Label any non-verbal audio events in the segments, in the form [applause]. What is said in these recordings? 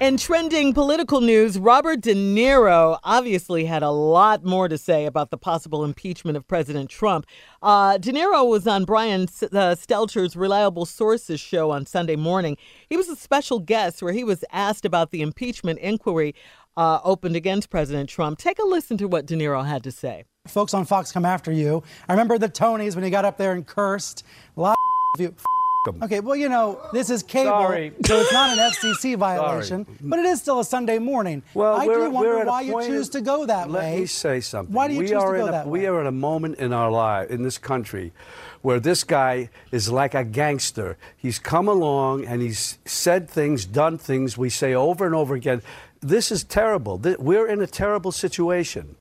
In trending political news, Robert De Niro obviously had a lot more to say about the possible impeachment of President Trump. Uh, De Niro was on Brian uh, Stelter's Reliable Sources show on Sunday morning. He was a special guest where he was asked about the impeachment inquiry uh, opened against President Trump. Take a listen to what De Niro had to say. Folks on Fox come after you. I remember the Tonys when he got up there and cursed. A lot of you. Okay, well, you know, this is cable, Sorry. so it's not an FCC [laughs] violation, but it is still a Sunday morning. Well, I we're, do wonder we're at why you choose of- to go that let way. Let me say something. Why do you we choose are to go in a, that We way? are at a moment in our life, in this country, where this guy is like a gangster. He's come along and he's said things, done things we say over and over again. This is terrible. We're in a terrible situation.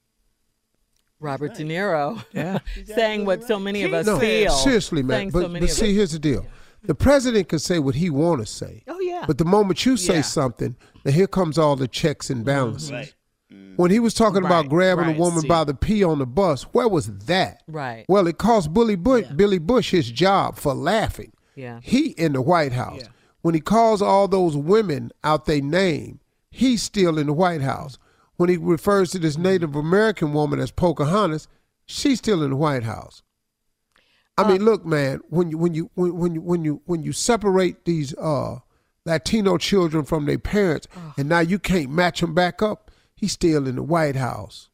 Robert De Niro Yeah. [laughs] saying what so many of us no, feel. seriously, man. Saying so But, many but see, us- here's the deal: the president can say what he want to say. Oh yeah. But the moment you say Yeah. something, then here comes all the checks and mm-hmm. balances. Right. Mm. When he was talking about grabbing right, a woman see. by the pee on the bus, where was that? Right. Well, it cost Billy Bush, Billy Bush his job for laughing. Yeah. He in the White House. When he calls all those women out their name, he's still in the White House. When he refers to this mm-hmm. Native American woman as Pocahontas, she's still in the White House. I Uh, mean, look, man. When you when you when, when you when you when you separate these uh, Latino children from their parents, and now you can't match them back up, he's still in the White House.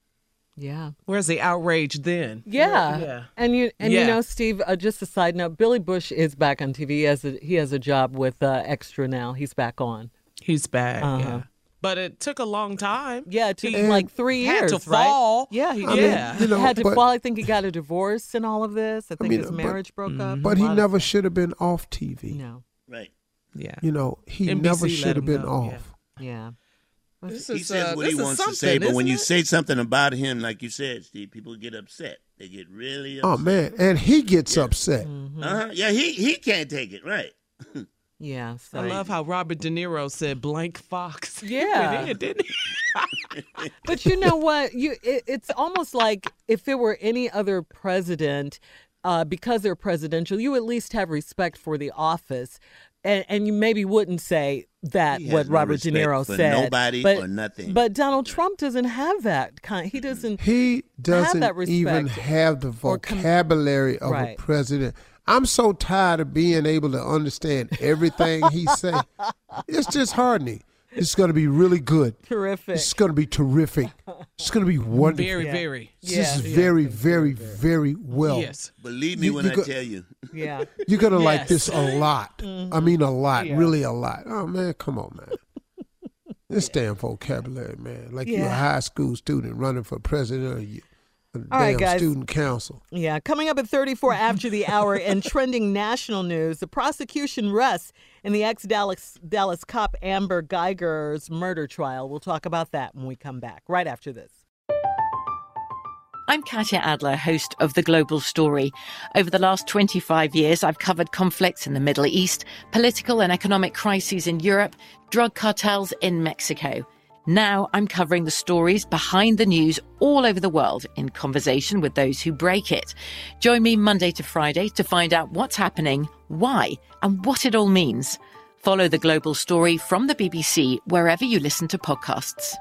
Yeah. Where's the outrage then? Yeah. Yeah. And you and you know, Steve, uh, just a side note, Billy Bush is back on TV. He has a, he has a job with uh, Extra now. He's back on. He's back. Uh-huh. Yeah. But it took a long time. Yeah, it took He like three had years, to right? fall. Yeah, he I did. mean, you know, had to but- fall. I think he got a divorce and all of this. I think mean, his but- marriage broke up. But he never should have been off TV. No. Right. Yeah. You know, he NBC never should have been know, yeah. off. Yeah. This He is, says uh, what this he wants to say, but when isn't you it? say something about him, like you said, Steve, people get upset. They get really upset. Oh man, and he gets upset. Mm-hmm. Uh-huh. Yeah, he he can't take it, right? Yeah. So I love how Robert De Niro said blank fox. [laughs] Yeah. in, didn't he? [laughs] But you know what? You it, it's almost like if it were any other president, uh, because they're presidential, you at least have respect for the office. And, and you maybe wouldn't say that He has what no Robert De Niro for said. nobody but, or nothing. But Donald Trump doesn't have that kind. He doesn't. He doesn't that respect even have the or com- vocabulary of Right. a president. I'm so tired of being able to understand everything he say. It's disheartening. It's going to be really good. Terrific. It's going to be terrific. It's going to be wonderful. Very, very. It's just very, very, very well. Yes. Believe me You- when you I go- tell you. Yeah. You're going to like this a lot. Mm-hmm. I mean, a lot. Really a lot. Oh, man, come on, man. This damn vocabulary, man. Like you're a high school student running for president of you. A All right, guys. student council. Yeah, coming up at 34 after the hour and [laughs] trending national news, the prosecution rests in the ex-Dallas Dallas cop Amber Guyger's murder trial. We'll talk about that when we come back, right after this. I'm Katya Adler, host of The Global Story. Over the last 25 years, I've covered conflicts in the Middle East, political and economic crises in Europe, drug cartels in Mexico. Now I'm covering the stories behind the news all over the world in conversation with those who break it. Join me Monday to Friday to find out what's happening, why, and what it all means. Follow The Global Story from the BBC wherever you listen to podcasts.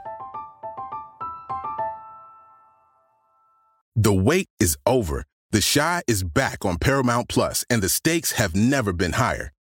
The wait is over. The Chi is back on Paramount Plus, and the stakes have never been higher.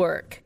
Network.